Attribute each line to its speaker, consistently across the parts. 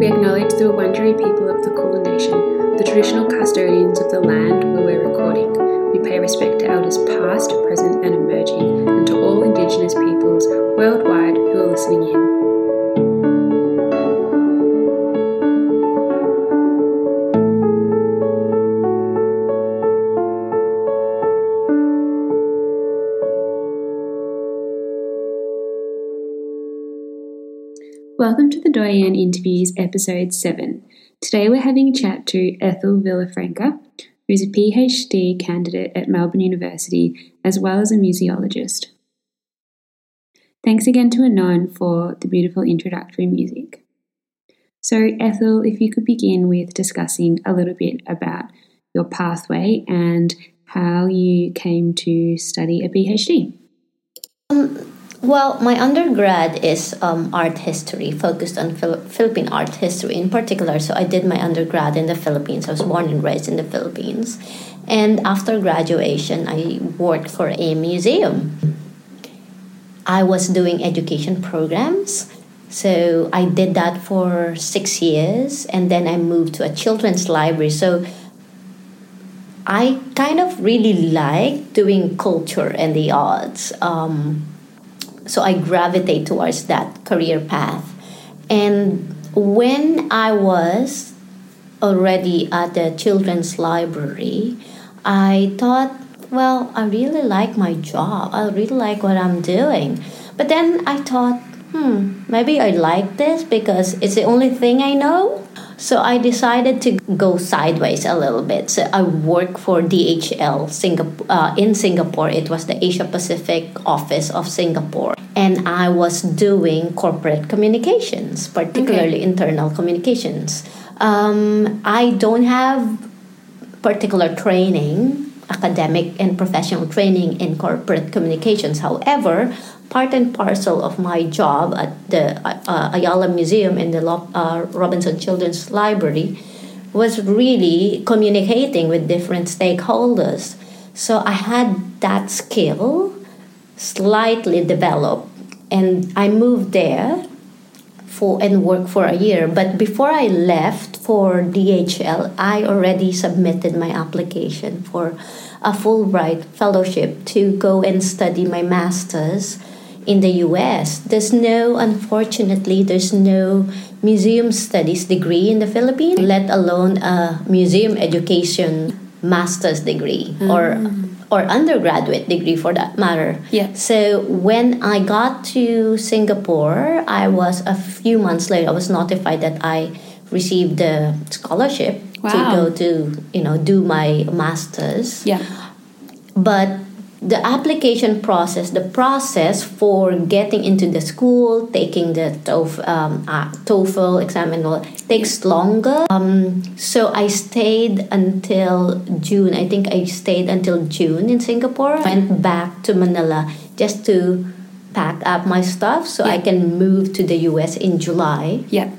Speaker 1: We acknowledge the Wurundjeri people of the Kulin Nation, the traditional custodians of the land where we're recording. We pay respect to elders past, present, and emerging, and to all Indigenous peoples worldwide who are listening in. Interviews, episode 7. Today we're having a chat to Ethel Villafranca, who's a PhD candidate at Melbourne University as well as a museologist. Thanks again to Anon for the beautiful introductory music. So, Ethel, if you could begin with discussing a little bit about your pathway and how you came to study a PhD.
Speaker 2: Um, Well, my undergrad is um, art history, focused on Phil- Philippine art history in particular. So I did my undergrad in the Philippines. I was born and raised in the Philippines. And after graduation, I worked for a museum. I was doing education programs. So I did that for six years. And then I moved to a children's library. So I kind of really like doing culture and the arts. Um, so I gravitate towards that career path. And when I was already at the children's library, I thought, well, I really like my job. I really like what I'm doing. But then I thought, hmm, maybe I like this because it's the only thing I know. So I decided to go sideways a little bit. So I work for DHL Singapore uh, in Singapore. It was the Asia Pacific office of Singapore, and I was doing corporate communications, particularly
Speaker 1: Okay.
Speaker 2: internal communications. Um, I don't have particular training, academic and professional training in corporate communications. However, part and parcel of my job at the uh, Ayala Museum and the uh, Robinson Children's Library was really communicating with different stakeholders. So I had that skill slightly developed, and I moved there for and worked for a year. But before I left for DHL, I already submitted my application for a Fulbright fellowship to go and study my master's in the US. There's no, unfortunately, there's no museum studies degree in the Philippines, let alone a museum education master's degree or mm. or undergraduate degree for that matter.
Speaker 1: Yeah.
Speaker 2: So when I got to Singapore, I was a few months later. I was notified that I received the scholarship to go to you know do my masters.
Speaker 1: Yeah.
Speaker 2: But the application process, the process for getting into the school, taking the TOEFL, um, uh, TOEFL exam and all, takes longer. Um, so I stayed until June. I think I stayed until June in Singapore. Went back to Manila just to pack up my stuff so I can move to the US in July.
Speaker 1: Yeah.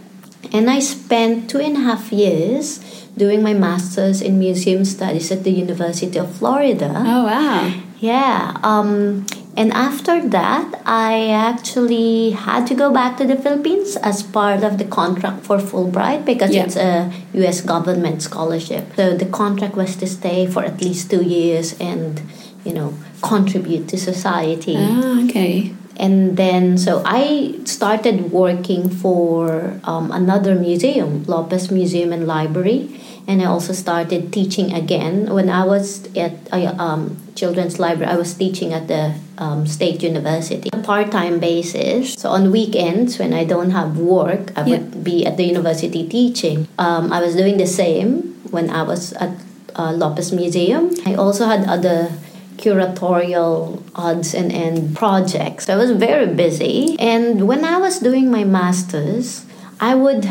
Speaker 2: And I spent two and a half years doing my master's in museum studies at the University of Florida.
Speaker 1: Oh, wow.
Speaker 2: Yeah. Um, and after that, I actually had to go back to the Philippines as part of the contract for Fulbright because
Speaker 1: Yeah.
Speaker 2: it's a U.S. government scholarship. So the contract was to stay for at least two years and, you know, contribute to society
Speaker 1: Ah, okay.
Speaker 2: and then so I started working for um, another museum, Lopez Museum and Library, and I also started teaching again. When I was at a um, children's library, I was teaching at the um, State University, on a part-time basis. So on weekends, when I don't have work, I would be at the university teaching. Um, I was doing the same when I was at uh, Lopez Museum. I also had other curatorial odds and end projects. So I was very busy. And when I was doing my master's, I would,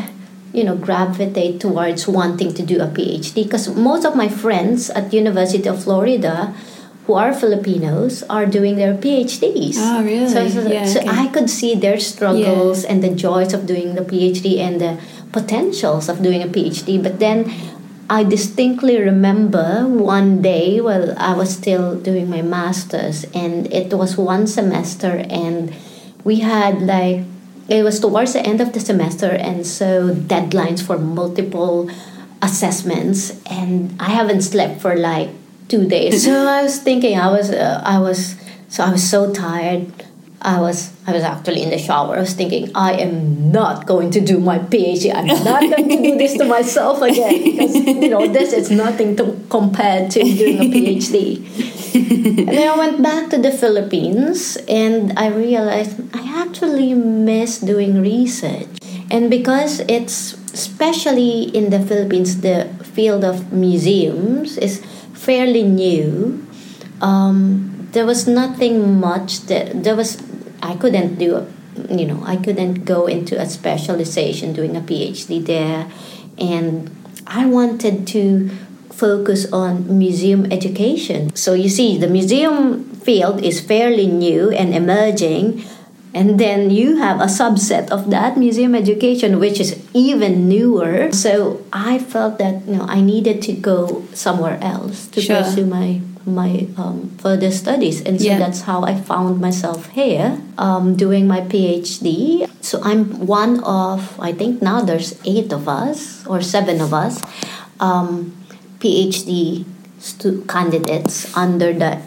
Speaker 2: you know, gravitate towards wanting to do a PhD because most of my friends at University of Florida who are Filipinos are doing their PhDs.
Speaker 1: Oh, ah, really?
Speaker 2: So, so,
Speaker 1: Yeah,
Speaker 2: so
Speaker 1: okay.
Speaker 2: I could see their struggles and the joys of doing the PhD and the potentials of doing a PhD. But then I distinctly remember one day while I was still doing my master's, and it was one semester, and we had like it was towards the end of the semester, and so deadlines for multiple assessments, and I haven't slept for like two days. so I was thinking, I was, uh, I was, so I was so tired. I was I was actually in the shower. I was thinking, I am not going to do my PhD. I'm not going to do this to myself again because you know this is nothing to compare to doing a PhD. and then I went back to the Philippines and I realized I actually miss doing research. And because it's especially in the Philippines, the field of museums is fairly new. Um, there was nothing much that there was I couldn't do, a, you know, I couldn't go into a specialization doing a PhD there. And I wanted to focus on museum education. So you see, the museum field is fairly new and emerging. And then you have a subset of that museum education, which is even newer. So I felt that you know I needed to go somewhere else to sure. pursue my my um, further studies and so yeah. that's how i found myself here um, doing my phd so i'm one of i think now there's eight of us or seven of us um, phd stu- candidates under the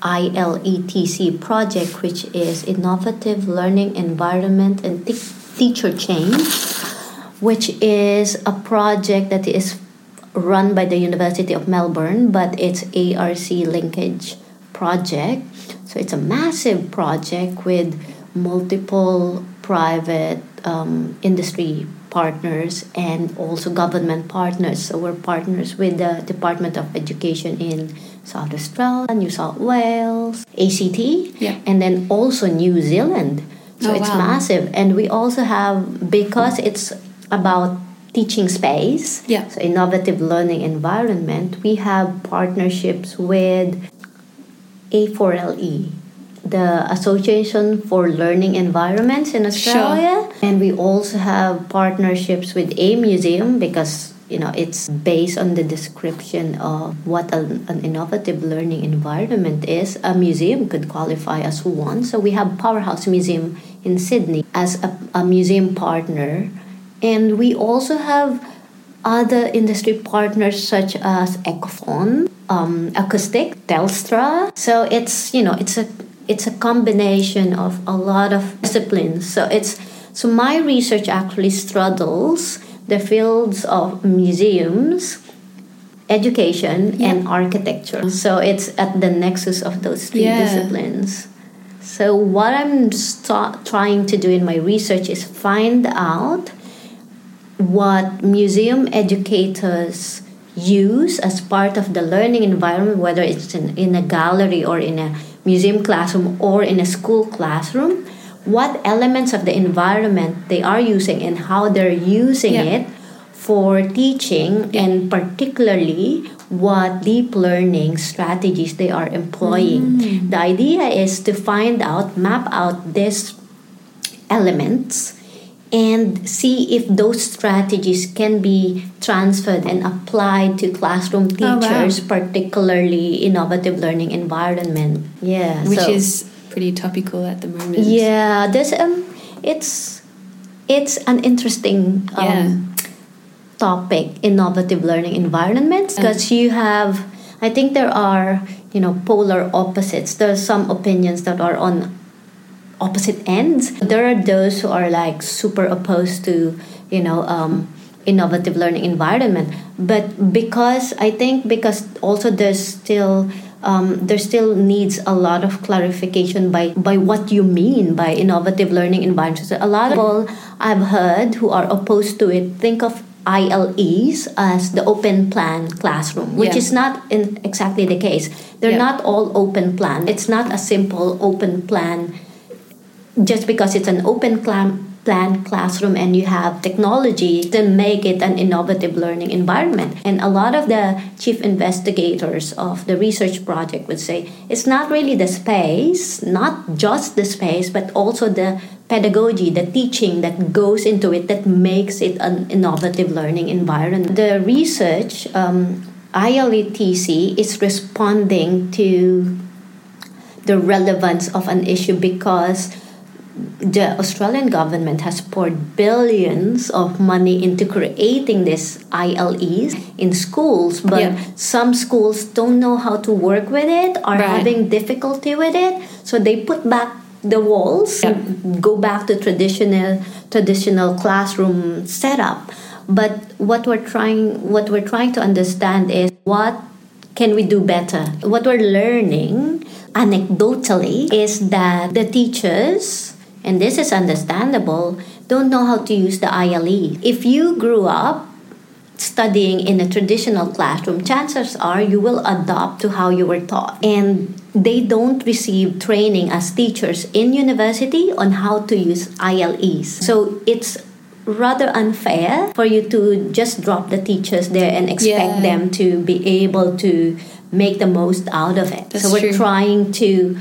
Speaker 2: iletc project which is innovative learning environment and teacher change which is a project that is run by the University of Melbourne, but it's ARC linkage project. So it's a massive project with multiple private um, industry partners and also government partners. So we're partners with the Department of Education in South Australia, New South Wales, ACT,
Speaker 1: yeah.
Speaker 2: and then also New Zealand. So oh, it's wow. massive. And we also have, because it's about teaching space,
Speaker 1: yeah.
Speaker 2: so innovative learning environment, we have partnerships with A4LE, the Association for Learning Environments in Australia,
Speaker 1: sure.
Speaker 2: and we also have partnerships with A Museum because you know it's based on the description of what an, an innovative learning environment is. A museum could qualify as one. So we have powerhouse museum in sydney. As a, a museum partner and we also have other industry partners such as Ecophon, um, Acoustic, Telstra. So it's you know it's a it's a combination of a lot of disciplines. So it's so my research actually straddles the fields of museums, education, yeah. and architecture. So it's at the nexus of those three yeah. disciplines. So what I'm st- trying to do in my research is find out what museum educators use as part of the learning environment, whether it's in, in a gallery or in a museum classroom or in a school classroom, what elements of the environment they are using and how they're using yeah. it for teaching, yeah. and particularly what deep learning strategies they are employing. Mm. The idea is to find out, map out these elements and see if those strategies can be transferred and applied to classroom teachers, oh, wow. particularly innovative learning environment. Yeah,
Speaker 1: which so, is pretty topical at the moment.
Speaker 2: Yeah, there's um, it's it's an interesting um, yeah. topic, innovative learning environments, because you have. I think there are you know polar opposites. There are some opinions that are on opposite ends. There are those who are like super opposed to, you know, um, innovative learning environment. But because I think because also there's still um, there still needs a lot of clarification by by what you mean by innovative learning environment. So a lot of people I've heard who are opposed to it think of ILEs as the open plan classroom, which yeah. is not in exactly the case. They're yeah. not all open plan. It's not a simple open plan just because it's an open plan classroom and you have technology to make it an innovative learning environment. And a lot of the chief investigators of the research project would say it's not really the space, not just the space, but also the pedagogy, the teaching that goes into it that makes it an innovative learning environment. The research, um, ILETC, is responding to the relevance of an issue because the Australian government has poured billions of money into creating this ILEs in schools, but
Speaker 1: Yeah.
Speaker 2: some schools don't know how to work with it, are
Speaker 1: Right.
Speaker 2: having difficulty with it, so they put back the walls,
Speaker 1: Yeah.
Speaker 2: go back to traditional traditional classroom setup. But what we're trying what we're trying to understand is what can we do better? What we're learning anecdotally is that the teachers, and this is understandable, don't know how to use the ILE. If you grew up studying in a traditional classroom, chances are you will adopt to how you were taught. And they don't receive training as teachers in university on how to use ILEs. So it's rather unfair for you to just drop the teachers there and expect
Speaker 1: Yeah.
Speaker 2: them to be able to make the most out of it.
Speaker 1: That's
Speaker 2: so we're
Speaker 1: true.
Speaker 2: trying to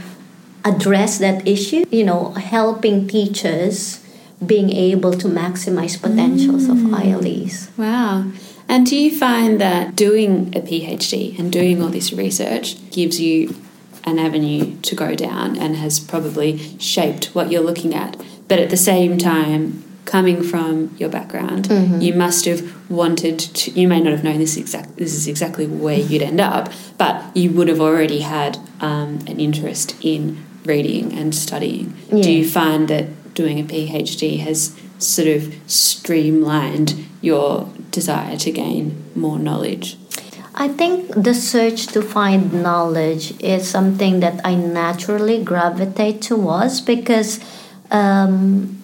Speaker 2: address that issue, you know, helping teachers being able to maximize potentials of ILEs.
Speaker 1: Wow. And do you find that doing a PhD and doing all this research gives you an avenue to go down and has probably shaped what you're looking at? But at the same time, coming from your background, you must have wanted to. You may not have known this exact. This is exactly where you'd end up, but you would have already had um, an interest in reading and studying. Do you find that doing a PhD has sort of streamlined your desire to gain more knowledge?
Speaker 2: I think the search to find knowledge is something that I naturally gravitate towards because um,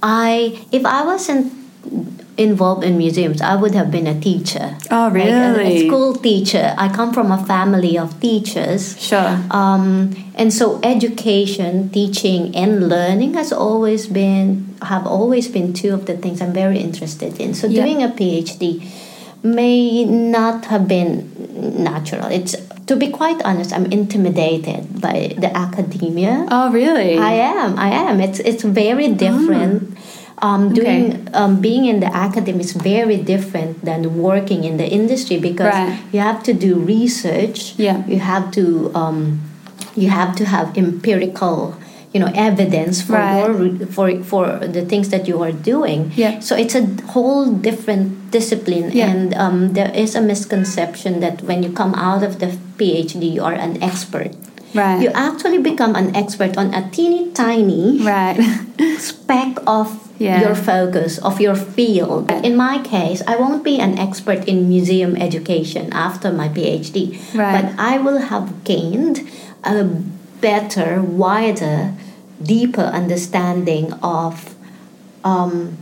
Speaker 2: I, if I wasn't involved in museums, I would have been a teacher.
Speaker 1: Oh,
Speaker 2: Like a- a, school teacher. I come from a family of teachers.
Speaker 1: Sure.
Speaker 2: Um, and so education, teaching, and learning has always been have always been two of the things I'm very interested in. So
Speaker 1: Yeah.
Speaker 2: doing a PhD may not have been natural. It's to be quite honest, I'm intimidated by the academia.
Speaker 1: Oh, really?
Speaker 2: I am. I am. It's it's very different. Um, doing um, being in the academy is very different than working in the industry because
Speaker 1: Right.
Speaker 2: you have to do research.
Speaker 1: Yeah.
Speaker 2: You have to um, you have to have empirical you know evidence for
Speaker 1: Right.
Speaker 2: your for for the things that you are doing.
Speaker 1: Yeah.
Speaker 2: So it's a whole different discipline,
Speaker 1: Yeah.
Speaker 2: and um, there is a misconception that when you come out of the PhD, you are an expert.
Speaker 1: Right.
Speaker 2: You actually become an expert on a teeny tiny
Speaker 1: right.
Speaker 2: speck of
Speaker 1: Yeah.
Speaker 2: your focus of your field. In my case, I won't be an expert in museum education after my PhD,
Speaker 1: Right.
Speaker 2: but I will have gained a better, wider, deeper understanding of um,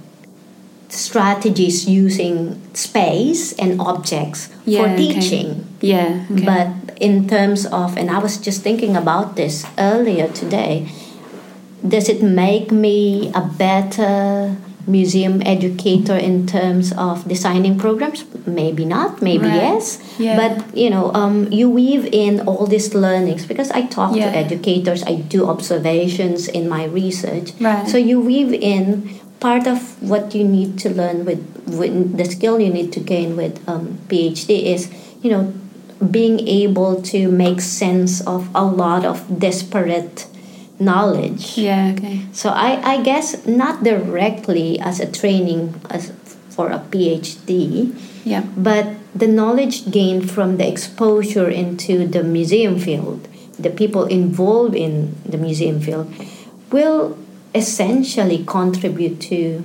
Speaker 2: strategies using space and objects
Speaker 1: Yeah,
Speaker 2: for
Speaker 1: okay.
Speaker 2: teaching.
Speaker 1: yeah. Okay.
Speaker 2: But in terms of, and I was just thinking about this earlier today, does it make me a better museum educator in terms of designing programs? Maybe not, maybe
Speaker 1: Right.
Speaker 2: yes.
Speaker 1: Yeah.
Speaker 2: But you know, um, you weave in all these learnings because I talk
Speaker 1: Yeah.
Speaker 2: to educators, I do observations in my research.
Speaker 1: Right.
Speaker 2: So you weave in part of what you need to learn with, with the skill you need to gain with um, PhD is you know being able to make sense of a lot of disparate knowledge.
Speaker 1: yeah. Okay.
Speaker 2: So I, I guess not directly as a training as for a PhD,
Speaker 1: Yeah.
Speaker 2: but the knowledge gained from the exposure into the museum field, the people involved in the museum field, will essentially contribute to,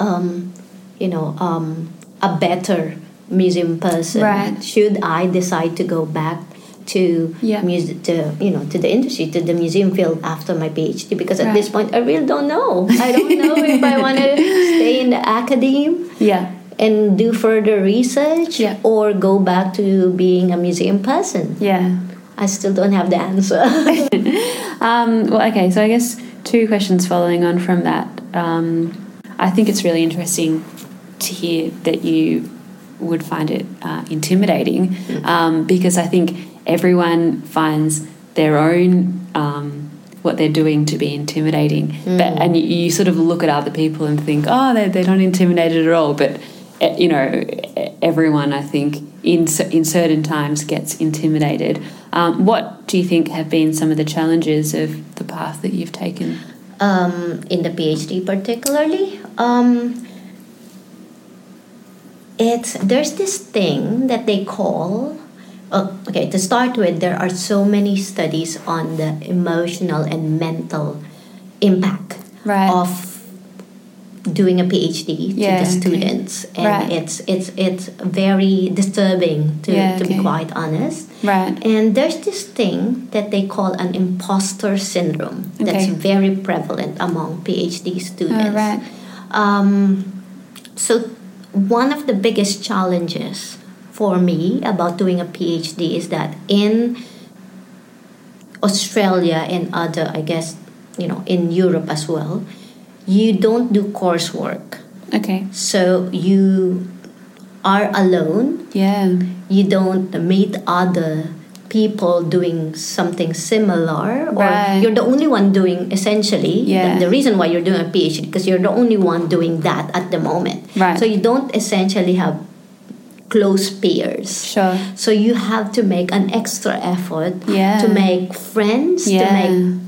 Speaker 2: um, you know, um, a better museum person.
Speaker 1: Right.
Speaker 2: Should I decide to go back to
Speaker 1: Yeah.
Speaker 2: muse- to you know to the industry to the museum field after my PhD because at
Speaker 1: Right.
Speaker 2: this point I really don't know. I don't know if I want to stay in the academe
Speaker 1: Yeah.
Speaker 2: and do further research
Speaker 1: Yeah.
Speaker 2: or go back to being a museum person.
Speaker 1: Yeah.
Speaker 2: I still don't have the answer.
Speaker 1: Um, well, okay, so I guess two questions following on from that. Um, I think it's really interesting to hear that you would find it uh, intimidating um, because I think everyone finds their own um, what they're doing to be intimidating. But and you, you sort of look at other people and think, oh, they're, they're not intimidated at all. But eh, you know, everyone I think in in certain times gets intimidated. Um, what do you think have been some of the challenges of the path that you've taken?
Speaker 2: um, in the PhD particularly. Um, it's there's this thing that they call uh, okay to start with there are so many studies on the emotional and mental impact
Speaker 1: Right.
Speaker 2: of doing a PhD
Speaker 1: Yeah,
Speaker 2: to the
Speaker 1: okay.
Speaker 2: students and
Speaker 1: Right.
Speaker 2: it's it's it's very disturbing to,
Speaker 1: Yeah,
Speaker 2: to be quite honest
Speaker 1: Right.
Speaker 2: and there's this thing that they call an imposter syndrome that's very prevalent among PhD students.
Speaker 1: Oh, right.
Speaker 2: Um, so, one of the biggest challenges for me about doing a PhD is that in Australia and other, I guess, you know, in Europe as well, you don't do coursework.
Speaker 1: Okay.
Speaker 2: So, you are alone
Speaker 1: Yeah.
Speaker 2: you don't meet other people doing something similar or
Speaker 1: Right.
Speaker 2: you're the only one doing essentially
Speaker 1: Yeah.
Speaker 2: the, the reason why you're doing a phd because you're the only one doing that at the moment
Speaker 1: Right.
Speaker 2: so you don't essentially have close peers
Speaker 1: Sure.
Speaker 2: so you have to make an extra effort
Speaker 1: Yeah.
Speaker 2: to make friends to
Speaker 1: Yeah.
Speaker 2: make co-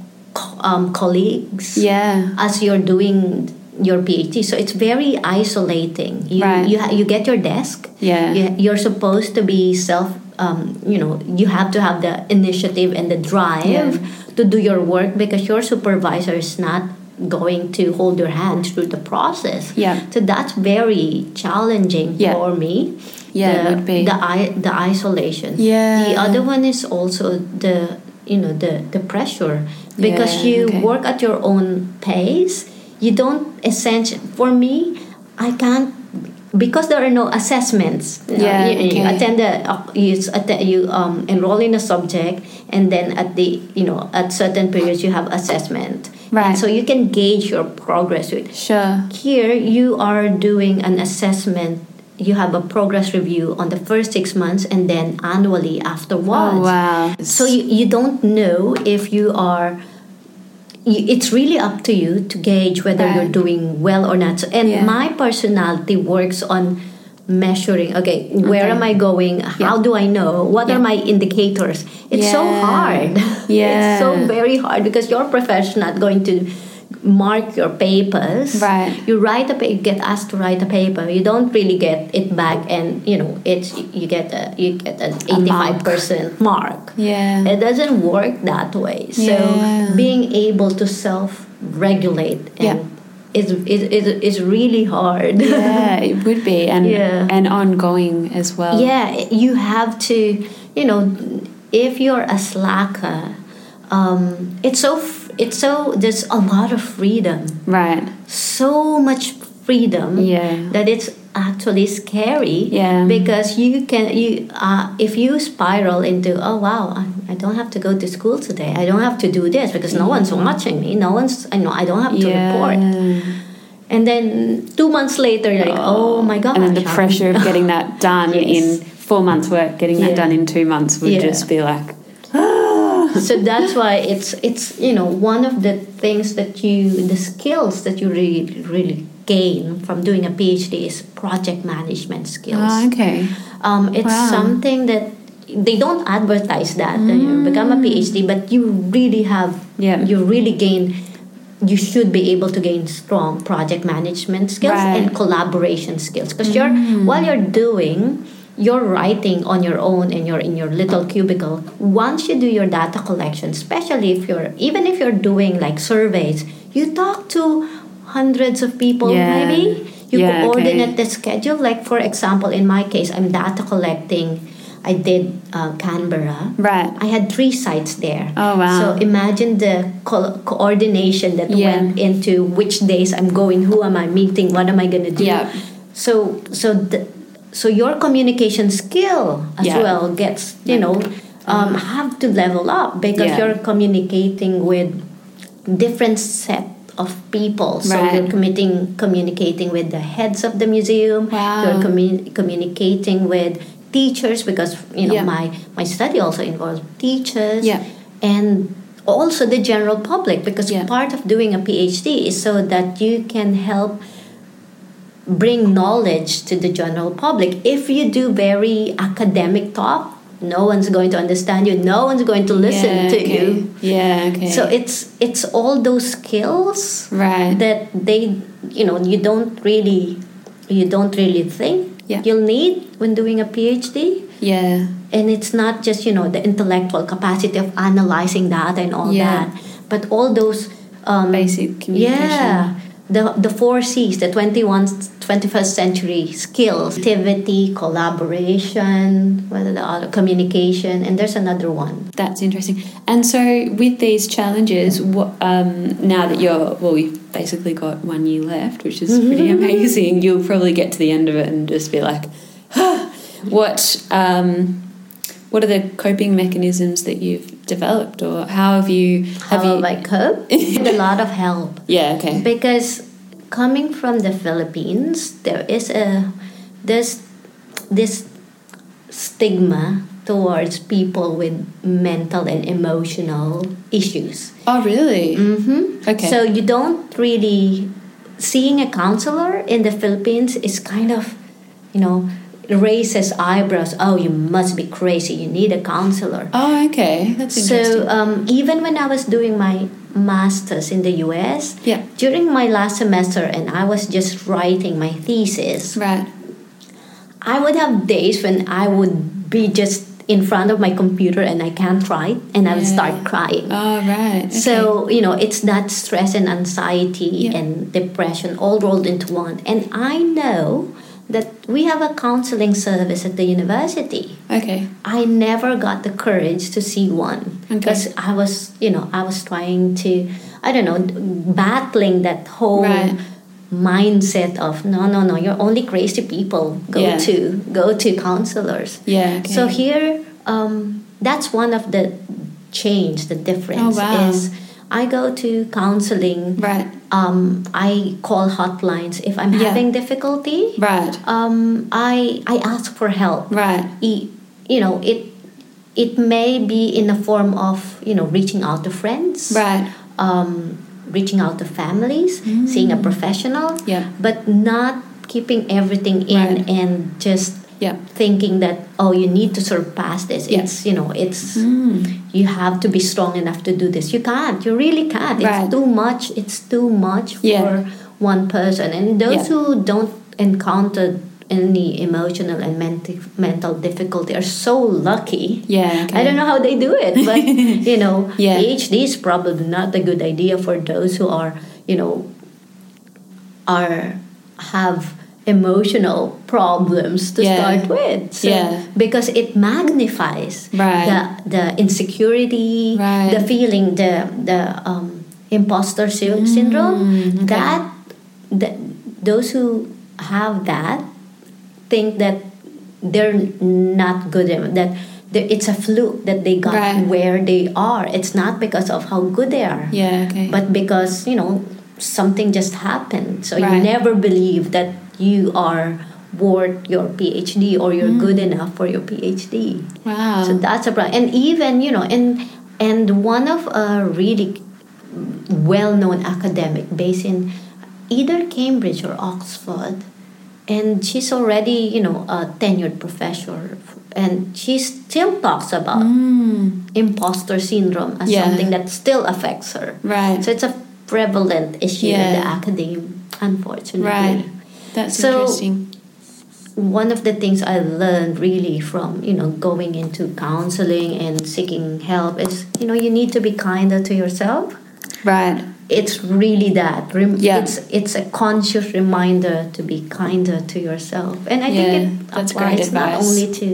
Speaker 2: um, colleagues
Speaker 1: Yeah.
Speaker 2: as you're doing your PhD. So it's very isolating. You
Speaker 1: Right.
Speaker 2: you, ha- you get your desk.
Speaker 1: Yeah.
Speaker 2: You, you're supposed to be self. Um, you know, you have to have the initiative and the drive
Speaker 1: Yeah.
Speaker 2: to do your work because your supervisor is not going to hold your hand through the process.
Speaker 1: Yeah.
Speaker 2: So that's very challenging
Speaker 1: Yeah.
Speaker 2: for me.
Speaker 1: Yeah,
Speaker 2: the,
Speaker 1: would be.
Speaker 2: the i the isolation.
Speaker 1: Yeah.
Speaker 2: The other one is also the you know the the pressure because
Speaker 1: Yeah,
Speaker 2: you
Speaker 1: okay.
Speaker 2: work at your own pace. You don't essentially. For me, I can't because there are no assessments. You
Speaker 1: Yeah,
Speaker 2: you, you attend the uh, you you um, enroll in a subject and then at the you know at certain periods you have assessment.
Speaker 1: Right.
Speaker 2: And so you can gauge your progress with
Speaker 1: Sure.
Speaker 2: here you are doing an assessment you have a progress review on the first six months and then annually afterwards
Speaker 1: Oh wow.
Speaker 2: so you, you don't know if you are you, it's really up to you to gauge whether you're doing well or not So- and
Speaker 1: Yeah.
Speaker 2: my personality works on measuring okay where
Speaker 1: Okay.
Speaker 2: am i going how do i know what
Speaker 1: Yeah.
Speaker 2: are my indicators it's so hard
Speaker 1: Yeah.
Speaker 2: it's so very hard because your profession not going to mark your papers
Speaker 1: Right.
Speaker 2: you write a pa- you get asked to write a paper you don't really get it back and you know it's you get a you get an 85% mark
Speaker 1: Yeah.
Speaker 2: it doesn't work that way so
Speaker 1: Yeah.
Speaker 2: being able to self-regulate
Speaker 1: Yeah.
Speaker 2: and is, is, is, is really hard
Speaker 1: yeah, it would be, and
Speaker 2: Yeah.
Speaker 1: and ongoing as well.
Speaker 2: yeah you have to you know if you're a slacker um, it's so it's so there's a lot of freedom
Speaker 1: Right.
Speaker 2: so much freedom
Speaker 1: Yeah.
Speaker 2: that it's actually scary
Speaker 1: Yeah.
Speaker 2: because you can you uh, if you spiral into oh wow I, I don't have to go to school today I don't have to do this because no one's watching me no one's I know I don't have to
Speaker 1: yeah.
Speaker 2: report and then two months later you're like oh, my god
Speaker 1: And then the pressure of getting that done
Speaker 2: Yes.
Speaker 1: in four months' work, getting that
Speaker 2: Yeah.
Speaker 1: done in two months would
Speaker 2: Yeah.
Speaker 1: just be like,
Speaker 2: so that's why it's it's you know one of the things that you the skills that you really really gain from doing a PhD is project management skills.
Speaker 1: oh, okay.
Speaker 2: Um, it's
Speaker 1: Wow.
Speaker 2: something that they don't advertise that uh, you become a PhD, but you really have
Speaker 1: Yeah.
Speaker 2: you really gain. You should be able to gain strong project management skills
Speaker 1: Right.
Speaker 2: and collaboration skills because you're while you're doing you're writing on your own and you're in your little cubicle once you do your data collection especially if you're even if you're doing like surveys you talk to hundreds of people
Speaker 1: Yeah.
Speaker 2: maybe you
Speaker 1: Yeah,
Speaker 2: coordinate
Speaker 1: okay.
Speaker 2: the schedule like for example in my case i'm data collecting i did uh, canberra
Speaker 1: Right.
Speaker 2: i had three sites there
Speaker 1: Oh, wow.
Speaker 2: so imagine the co- coordination that
Speaker 1: Yeah.
Speaker 2: went into which days i'm going who am i meeting what am i going to do
Speaker 1: Yeah.
Speaker 2: so so the, so your communication skill as
Speaker 1: Yeah.
Speaker 2: well gets you know um, have to level up because
Speaker 1: Yeah.
Speaker 2: you're communicating with different set of people so
Speaker 1: Right.
Speaker 2: you're committing communicating with the heads of the museum
Speaker 1: Wow.
Speaker 2: you're commu- communicating with teachers because you know
Speaker 1: Yeah.
Speaker 2: my my study also involves teachers
Speaker 1: Yeah.
Speaker 2: and also the general public because
Speaker 1: Yeah.
Speaker 2: part of doing a phd is so that you can help bring knowledge to the general public. If you do very academic talk, no one's going to understand you. No one's going to listen
Speaker 1: yeah,
Speaker 2: to
Speaker 1: okay.
Speaker 2: you.
Speaker 1: Yeah, okay.
Speaker 2: So it's it's all those skills
Speaker 1: right.
Speaker 2: that they you know you don't really you don't really think
Speaker 1: Yeah.
Speaker 2: you'll need when doing a PhD.
Speaker 1: yeah.
Speaker 2: And it's not just you know the intellectual capacity of analyzing data and all
Speaker 1: Yeah.
Speaker 2: that, but all those um,
Speaker 1: Basic communication.
Speaker 2: yeah the the four C's the 21 21st century skills activity collaboration what are the other communication and there's another one
Speaker 1: That's interesting. And so, with these challenges, what, um, now that you're, well, you've basically got one year left, which is pretty amazing, you'll probably get to the end of it and just be like, ah, what, um, what are the coping mechanisms that you've developed, or how have you,
Speaker 2: how
Speaker 1: have you,
Speaker 2: have I cope with a lot of help.
Speaker 1: Yeah, okay,
Speaker 2: because coming from the Philippines, there is a there's this stigma towards people with mental and emotional issues.
Speaker 1: oh, really,
Speaker 2: Mm-hmm.
Speaker 1: okay,
Speaker 2: So you don't really seeing a counselor in the Philippines is kind of, you know, raises eyebrows. Oh, you must be crazy. You need a counselor.
Speaker 1: oh, okay, that's interesting,
Speaker 2: So um, even when I was doing my masters in the U.S.,
Speaker 1: yeah,
Speaker 2: during my last semester, and I was just writing my thesis,
Speaker 1: right,
Speaker 2: I would have days when I would be just in front of my computer and I can't write, and I would
Speaker 1: Yeah.
Speaker 2: start crying.
Speaker 1: oh, right, okay.
Speaker 2: So, you know, it's that stress and anxiety
Speaker 1: Yeah.
Speaker 2: and depression all rolled into one. And I know that we have a counseling service at the university.
Speaker 1: okay,
Speaker 2: I never got the courage to see one
Speaker 1: Okay.
Speaker 2: because I was, you know, I was trying to, I don't know, battling that whole
Speaker 1: Right.
Speaker 2: mindset of no, no, no, you're only crazy people go
Speaker 1: Yeah.
Speaker 2: to go to counselors.
Speaker 1: yeah, okay.
Speaker 2: So here, um, that's one of the change, the difference
Speaker 1: Oh, wow.
Speaker 2: is I go to counseling.
Speaker 1: right,
Speaker 2: Um, I call hotlines if I'm
Speaker 1: Yeah.
Speaker 2: having difficulty.
Speaker 1: right,
Speaker 2: Um, I I ask for help
Speaker 1: right,
Speaker 2: you know it it may be in the form of you know reaching out to friends
Speaker 1: right,
Speaker 2: um, reaching out to families seeing a professional
Speaker 1: yeah,
Speaker 2: but not keeping everything in
Speaker 1: Right.
Speaker 2: and just
Speaker 1: yeah,
Speaker 2: thinking that oh you need to surpass this
Speaker 1: Yeah.
Speaker 2: it's you know it's
Speaker 1: mm.
Speaker 2: You have to be strong enough to do this you can't you really can't
Speaker 1: Right.
Speaker 2: it's too much it's too much for
Speaker 1: Yeah.
Speaker 2: one person and those
Speaker 1: Yeah.
Speaker 2: who don't encounter any emotional and mental mental difficulty are so lucky
Speaker 1: yeah, okay.
Speaker 2: I don't know how they do it, but you know,
Speaker 1: Yeah.
Speaker 2: PhD is probably not a good idea for those who are, you know, are have emotional problems to
Speaker 1: Yeah.
Speaker 2: start with. So,
Speaker 1: Yeah.
Speaker 2: because it magnifies
Speaker 1: Right.
Speaker 2: the the insecurity,
Speaker 1: Right.
Speaker 2: the feeling, the the um, imposter sy- syndrome.
Speaker 1: Mm, okay.
Speaker 2: That that those who have that think that they're not good at that it's a fluke that they got
Speaker 1: Right.
Speaker 2: where they are it's not because of how good they are
Speaker 1: yeah, okay,
Speaker 2: but because you know something just happened so you never believe that you are worth your phd or you're good enough for your phd
Speaker 1: wow,
Speaker 2: so that's a problem and even you know and and one of a really well-known academic based in either cambridge or oxford and she's already you know a tenured professor and she still talks about
Speaker 1: mm.
Speaker 2: imposter syndrome as
Speaker 1: Yeah.
Speaker 2: something that still affects her
Speaker 1: right,
Speaker 2: so it's a prevalent issue in the
Speaker 1: Yeah.
Speaker 2: academe unfortunately
Speaker 1: right. That's
Speaker 2: So-
Speaker 1: interesting.
Speaker 2: one of the things I learned really from you know going into counseling and seeking help is you know you need to be kinder to yourself.
Speaker 1: Right.
Speaker 2: It's really that. Rem-
Speaker 1: Yeah.
Speaker 2: It's it's a conscious reminder to be kinder to yourself, and I
Speaker 1: Yeah,
Speaker 2: think it applies not only to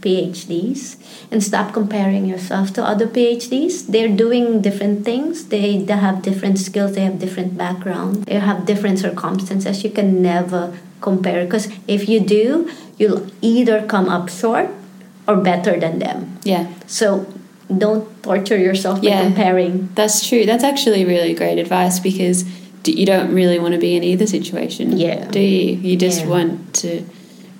Speaker 2: PhDs. And stop comparing yourself to other PhDs. They're doing different things. They, they have different skills. They have different background. They have different circumstances. You can never compare because if you do, you'll either come up short or better than them.
Speaker 1: Yeah.
Speaker 2: So don't torture yourself by
Speaker 1: Yeah.
Speaker 2: comparing.
Speaker 1: That's true. That's actually really great advice because you don't really want to be in either situation.
Speaker 2: Yeah.
Speaker 1: Do you? You just
Speaker 2: Yeah.
Speaker 1: want to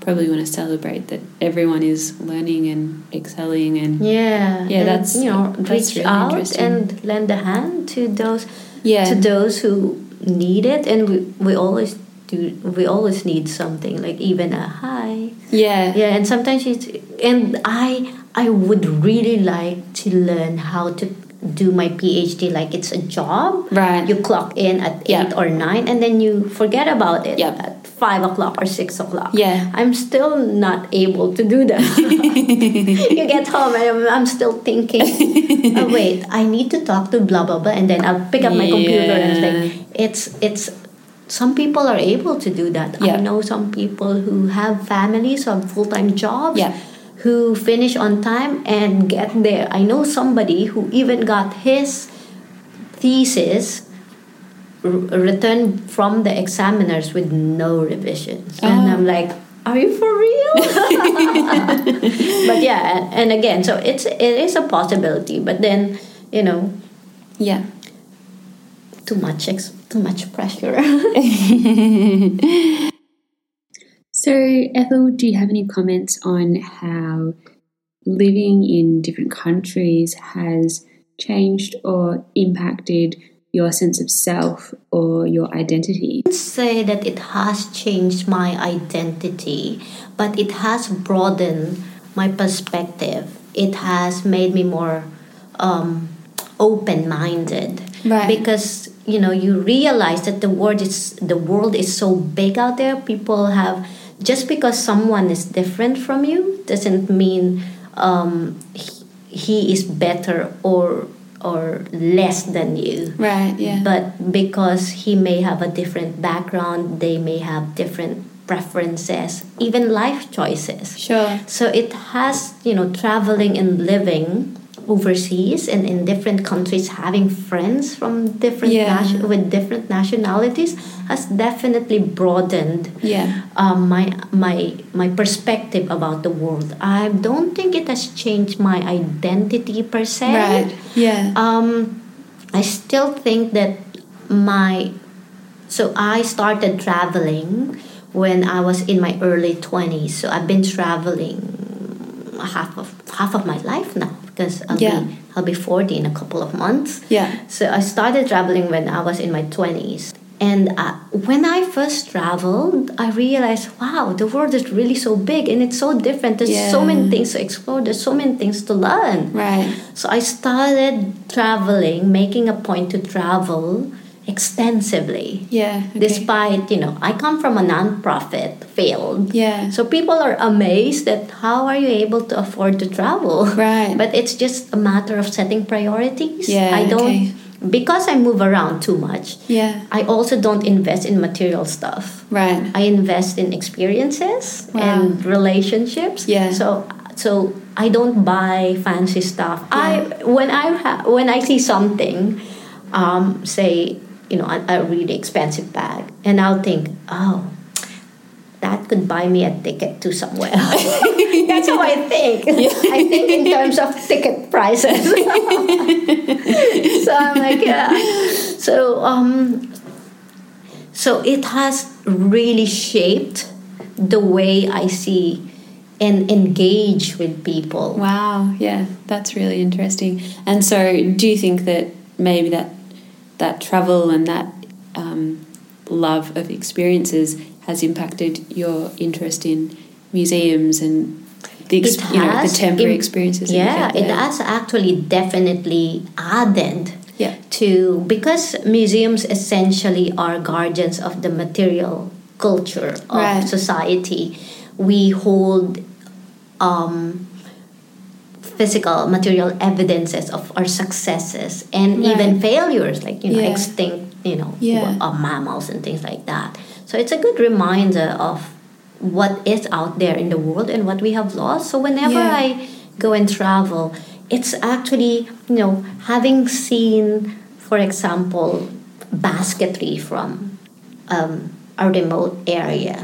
Speaker 1: probably want to celebrate that everyone is learning and excelling and
Speaker 2: Yeah,
Speaker 1: Yeah,
Speaker 2: and,
Speaker 1: that's-
Speaker 2: you know
Speaker 1: that's
Speaker 2: reach
Speaker 1: really
Speaker 2: out
Speaker 1: interesting.
Speaker 2: and lend a hand to those
Speaker 1: yeah.
Speaker 2: to those who need it, and we we always do we always need something like even a hi
Speaker 1: Yeah.
Speaker 2: yeah and sometimes it's and i i would really like to learn how to do my phd like it's a job
Speaker 1: Right.
Speaker 2: you clock in at
Speaker 1: Yeah.
Speaker 2: eight or nine and then you forget about it
Speaker 1: Yep.
Speaker 2: Five o'clock or six o'clock
Speaker 1: Yeah.
Speaker 2: i'm still not able to do that you get home and I'm, I'm still thinking oh wait i need to talk to blah blah blah and then i'll pick up my computer and
Speaker 1: Yeah.
Speaker 2: think it's it's some people are able to do that
Speaker 1: Yeah.
Speaker 2: i know some people who have families or full-time jobs
Speaker 1: Yeah.
Speaker 2: who finish on time and get there i know somebody who even got his thesis returned from the examiners with no revisions and
Speaker 1: Oh.
Speaker 2: i'm like are you for real but yeah and, and again so it's it is a possibility but then you know
Speaker 1: Yeah.
Speaker 2: too much ex- too much pressure
Speaker 1: So, Ethel, do you have any comments on how living in different countries has changed or impacted your sense of self or your identity?
Speaker 2: say that it has changed my identity, but it has broadened my perspective. It has made me more um, open-minded
Speaker 1: Right.
Speaker 2: because you know you realize that the world is the world is so big out there. People have just because someone is different from you doesn't mean um, he, he is better or or less than you
Speaker 1: Right, yeah.
Speaker 2: but because he may have a different background they may have different preferences even life choices
Speaker 1: Sure.
Speaker 2: so it has you know traveling and living overseas and in different countries having friends from different
Speaker 1: Yeah.
Speaker 2: with different nationalities has definitely broadened
Speaker 1: Yeah.
Speaker 2: um, my my my perspective about the world i don't think it has changed my identity per se
Speaker 1: Right. Yeah.
Speaker 2: um, I still think that my so I started traveling when I was in my early twenties. So I've been traveling half of half of my life now because I'll
Speaker 1: Yeah.
Speaker 2: be I'll be forty in a couple of months.
Speaker 1: Yeah.
Speaker 2: So I started traveling when I was in my 20s. And uh, when I first traveled, I realized, wow, the world is really so big and it's so different. There's so many things to explore, there's so many things to learn.
Speaker 1: Right.
Speaker 2: So I started traveling, making a point to travel extensively.
Speaker 1: Yeah. okay.
Speaker 2: Despite, you know, I come from a nonprofit field.
Speaker 1: Yeah.
Speaker 2: So people are amazed that how are you able to afford to travel?
Speaker 1: Right.
Speaker 2: But it's just a matter of setting priorities.
Speaker 1: Yeah,
Speaker 2: I don't
Speaker 1: okay.
Speaker 2: because I move around too much.
Speaker 1: Yeah.
Speaker 2: I also don't invest in material stuff.
Speaker 1: Right.
Speaker 2: I invest in experiences
Speaker 1: Wow.
Speaker 2: and relationships.
Speaker 1: Yeah.
Speaker 2: So so I don't buy fancy stuff. I when I ha- when I see something, um, say you know a, a really expensive bag, and I'll think, oh, that could buy me a ticket to somewhere. That's how I think. I think in terms of ticket prices. so I'm like, yeah. So um, so it has really shaped the way I see and engage with people.
Speaker 1: Wow. Yeah. That's really interesting. And so, do you think that maybe that that travel and that um, love of experiences has impacted your interest in museums and the ex-
Speaker 2: It
Speaker 1: you know the temporary
Speaker 2: im-
Speaker 1: experiences?
Speaker 2: Yeah, it has actually definitely added
Speaker 1: Yeah.
Speaker 2: to because museums essentially are guardians of the material culture of
Speaker 1: Right.
Speaker 2: society. We hold um, physical material evidences of our successes and
Speaker 1: Right.
Speaker 2: even failures, like you know
Speaker 1: Yeah.
Speaker 2: extinct, you know,
Speaker 1: Yeah.
Speaker 2: uh, mammals and things like that. So it's a good reminder of what is out there in the world and what we have lost. So whenever
Speaker 1: Yeah.
Speaker 2: I go and travel, it's actually, you know, having seen, for example, basketry from um, a remote area,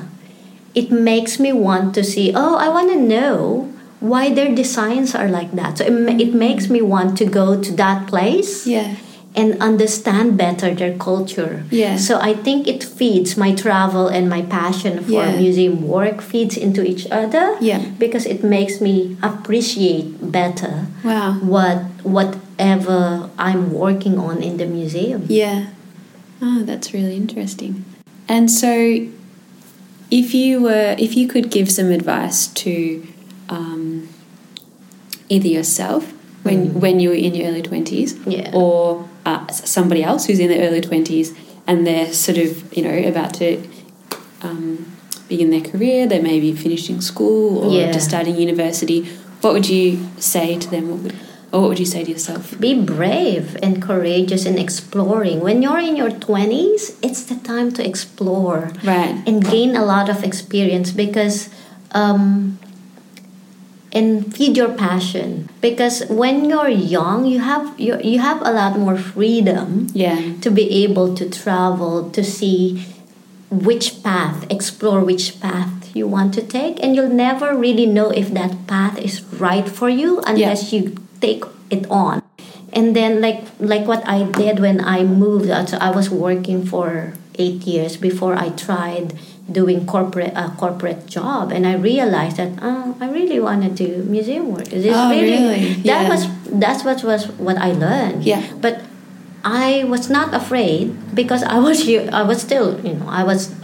Speaker 2: it makes me want to see, oh, I want to know why their designs are like that. So it, it makes me want to go to that place
Speaker 1: Yeah.
Speaker 2: and understand better their culture.
Speaker 1: Yeah.
Speaker 2: So I think it feeds my travel and my passion for
Speaker 1: Yeah.
Speaker 2: museum work feeds into each other.
Speaker 1: Yeah.
Speaker 2: Because it makes me appreciate better
Speaker 1: Wow.
Speaker 2: what whatever I'm working on in the museum.
Speaker 1: Yeah. Oh, that's really interesting. And so, if you were, if you could give some advice to um, either yourself when when you were in your early twenties,
Speaker 2: Yeah.
Speaker 1: or uh, somebody else who's in their early twenties and they're sort of you know about to um, begin their career, they may be finishing school or
Speaker 2: Yeah.
Speaker 1: just starting university. What would you say to them? What would, or what would you say to yourself?
Speaker 2: be brave and courageous in exploring. When you're in your 20s, it's the time to explore
Speaker 1: Right.
Speaker 2: and gain a lot of experience because um, and feed your passion. Because when you're young you have you, you have a lot more freedom
Speaker 1: Yeah.
Speaker 2: to be able to travel to see which path explore which path you want to take. And you'll never really know if that path is right for you unless you take it on. And then like like what i did when i moved out so i was working for eight years before i tried doing corporate a corporate job and i realized that oh, i really want to do museum work This
Speaker 1: Oh, really?
Speaker 2: that
Speaker 1: Yeah.
Speaker 2: was that's what was what i learned
Speaker 1: Yeah.
Speaker 2: but I was not afraid because I was I was still you know I was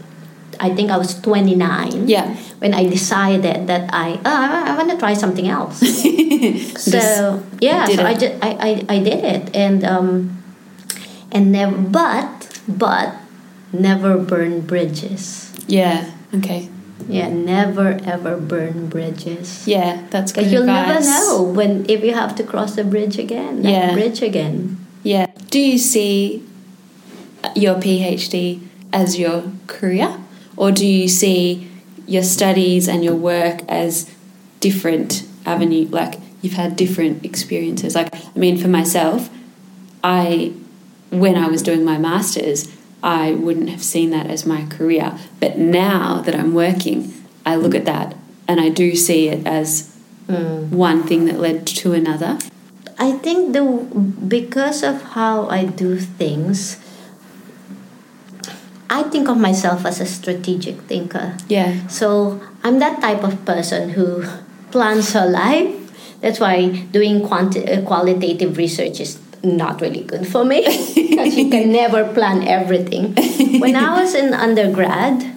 Speaker 2: I think I was 29
Speaker 1: Yeah.
Speaker 2: when I decided that I oh, I, I want to try something else so yeah so I, just, I, I I did it and um and then but but never burn bridges
Speaker 1: Yeah. Okay.
Speaker 2: yeah never ever burn bridges
Speaker 1: Yeah, that's good
Speaker 2: you'll
Speaker 1: advice.
Speaker 2: never know when if you have to cross the bridge again
Speaker 1: Yeah.
Speaker 2: bridge again
Speaker 1: Yeah. Do you see your PhD as your career, or do you see your studies and your work as different avenue? Like you've had different experiences. Like I mean, for myself, I when I was doing my masters, I wouldn't have seen that as my career. But now that I'm working, I look at that and I do see it as one thing that led to another.
Speaker 2: I think the because of how I do things, I think of myself as a strategic thinker.
Speaker 1: Yeah.
Speaker 2: So I'm that type of person who plans her life. That's why doing quanti- uh, qualitative research is not really good for me because you can never plan everything. When I was in undergrad,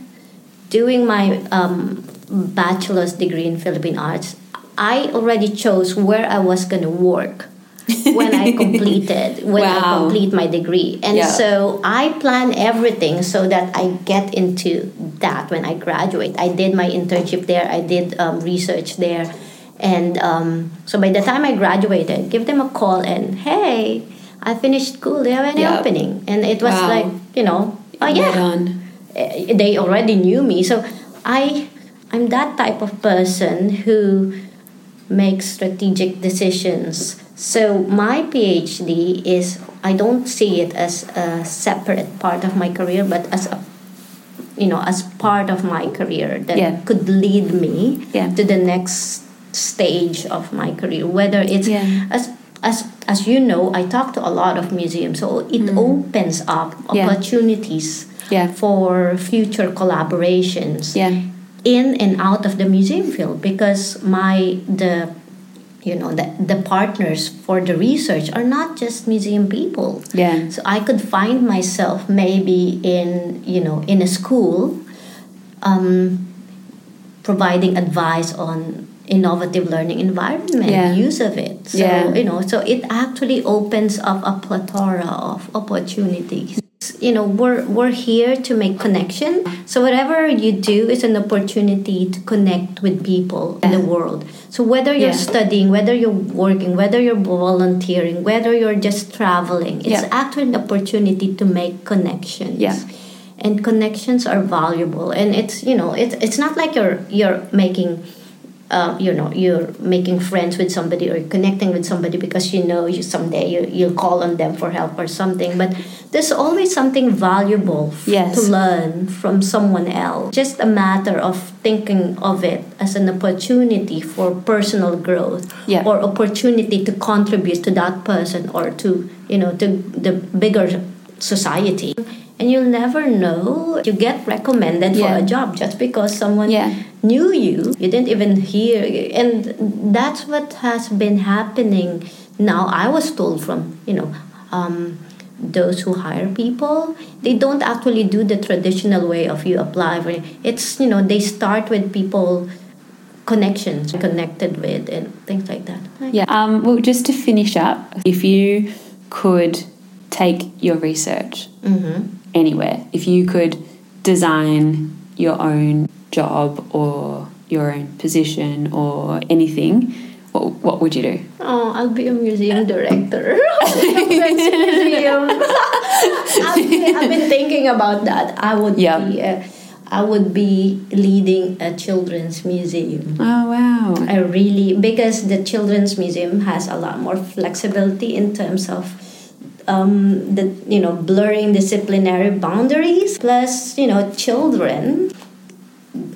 Speaker 2: doing my um, bachelor's degree in Philippine arts, I already chose where I was going to work when I completed when I complete my degree, and
Speaker 1: Yeah.
Speaker 2: so I plan everything so that I get into that when I graduate. I did my internship there. I did um, research there, and um, so by the time I graduated, give them a call and hey, I finished school. Do you have any
Speaker 1: Yep.
Speaker 2: opening? And it was
Speaker 1: Wow.
Speaker 2: like you know, oh yeah,
Speaker 1: on.
Speaker 2: eh, they already knew me so i i'm that type of person who makes strategic decisions so my phd is i don't see it as a separate part of my career but as a you know as part of my career that
Speaker 1: Yeah.
Speaker 2: could lead me
Speaker 1: Yeah.
Speaker 2: to the next stage of my career whether it's
Speaker 1: Yeah.
Speaker 2: as as as you know i talk to a lot of museums so it opens up
Speaker 1: Mm.
Speaker 2: Opportunities
Speaker 1: Yeah.
Speaker 2: for future collaborations
Speaker 1: Yeah.
Speaker 2: in and out of the museum field because my the you know the, the partners for the research are not just museum people
Speaker 1: Yeah.
Speaker 2: so i could find myself maybe in you know in a school um, providing advice on innovative learning environment
Speaker 1: Yeah.
Speaker 2: use of it so
Speaker 1: Yeah.
Speaker 2: you know so it actually opens up a plethora of opportunities you know we're we're here to make connection so whatever you do is an opportunity to connect with people in the world so whether you're
Speaker 1: Yeah.
Speaker 2: studying whether you're working whether you're volunteering whether you're just traveling it's
Speaker 1: Yeah.
Speaker 2: actually an opportunity to make connections
Speaker 1: Yeah.
Speaker 2: and connections are valuable and it's you know it's it's not like you're you're making uh, you know you're making friends with somebody or connecting with somebody because you know you someday you, you'll call on them for help or something but there's always something valuable f-
Speaker 1: Yes.
Speaker 2: to learn from someone else just a matter of thinking of it as an opportunity for personal growth
Speaker 1: Yeah.
Speaker 2: or opportunity to contribute to that person or to you know to the bigger society and you'll never know you get recommended
Speaker 1: Yeah.
Speaker 2: for a job just because someone
Speaker 1: Yeah.
Speaker 2: knew you you didn't even hear and that's what has been happening now i was told from you know um, those who hire people they don't actually do the traditional way of you apply for it. it's you know they start with people connections connected with and things like that
Speaker 1: Yeah. Um, well, just to finish up, if you could take your research anywhere, if you could design your own job or your own position or anything, what, what would you do?
Speaker 2: Oh, I'll be a museum director. museum. I've, been, I've been thinking about that. I would
Speaker 1: Yeah.
Speaker 2: be. Uh, I would be leading a children's museum.
Speaker 1: Oh, wow.
Speaker 2: I really because the children's museum has a lot more flexibility in terms of um, the you know blurring disciplinary boundaries. Plus, you know, children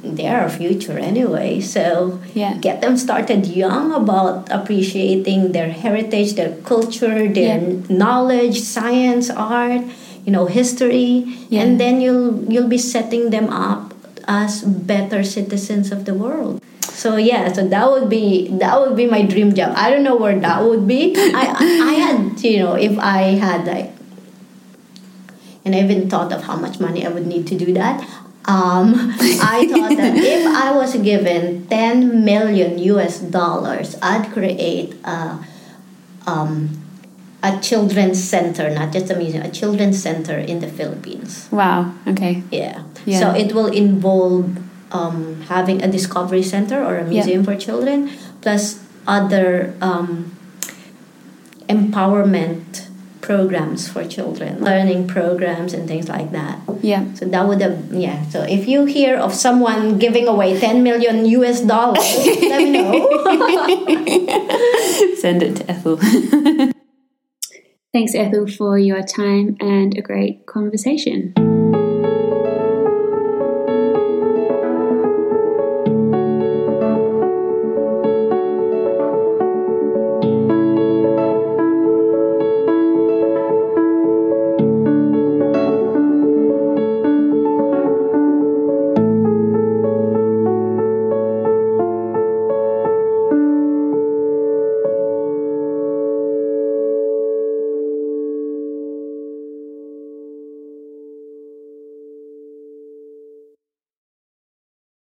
Speaker 2: they are our future anyway. So
Speaker 1: Yeah.
Speaker 2: get them started young about appreciating their heritage, their culture, their
Speaker 1: Yeah.
Speaker 2: knowledge, science, art, you know, history,
Speaker 1: Yeah.
Speaker 2: and then you'll you'll be setting them up as better citizens of the world. So yeah, so that would be that would be my dream job. I don't know where that would be. I I had you know if I had like, and I even thought of how much money I would need to do that. Um, I thought that if I was given ten million U.S. dollars, I'd create a um, a children's center, not just a museum, a children's center in the Philippines.
Speaker 1: Wow. Okay.
Speaker 2: Yeah.
Speaker 1: Yeah.
Speaker 2: So it will involve um, having a discovery center or a
Speaker 1: Yeah.
Speaker 2: museum for children, plus other um, empowerment programs for children, learning programs and things like that.
Speaker 1: Yeah.
Speaker 2: So that would have yeah. So if you hear of someone giving away ten million US dollars, let me know.
Speaker 1: Send it to Ethel. Thanks, Ethel, for your time and a great conversation.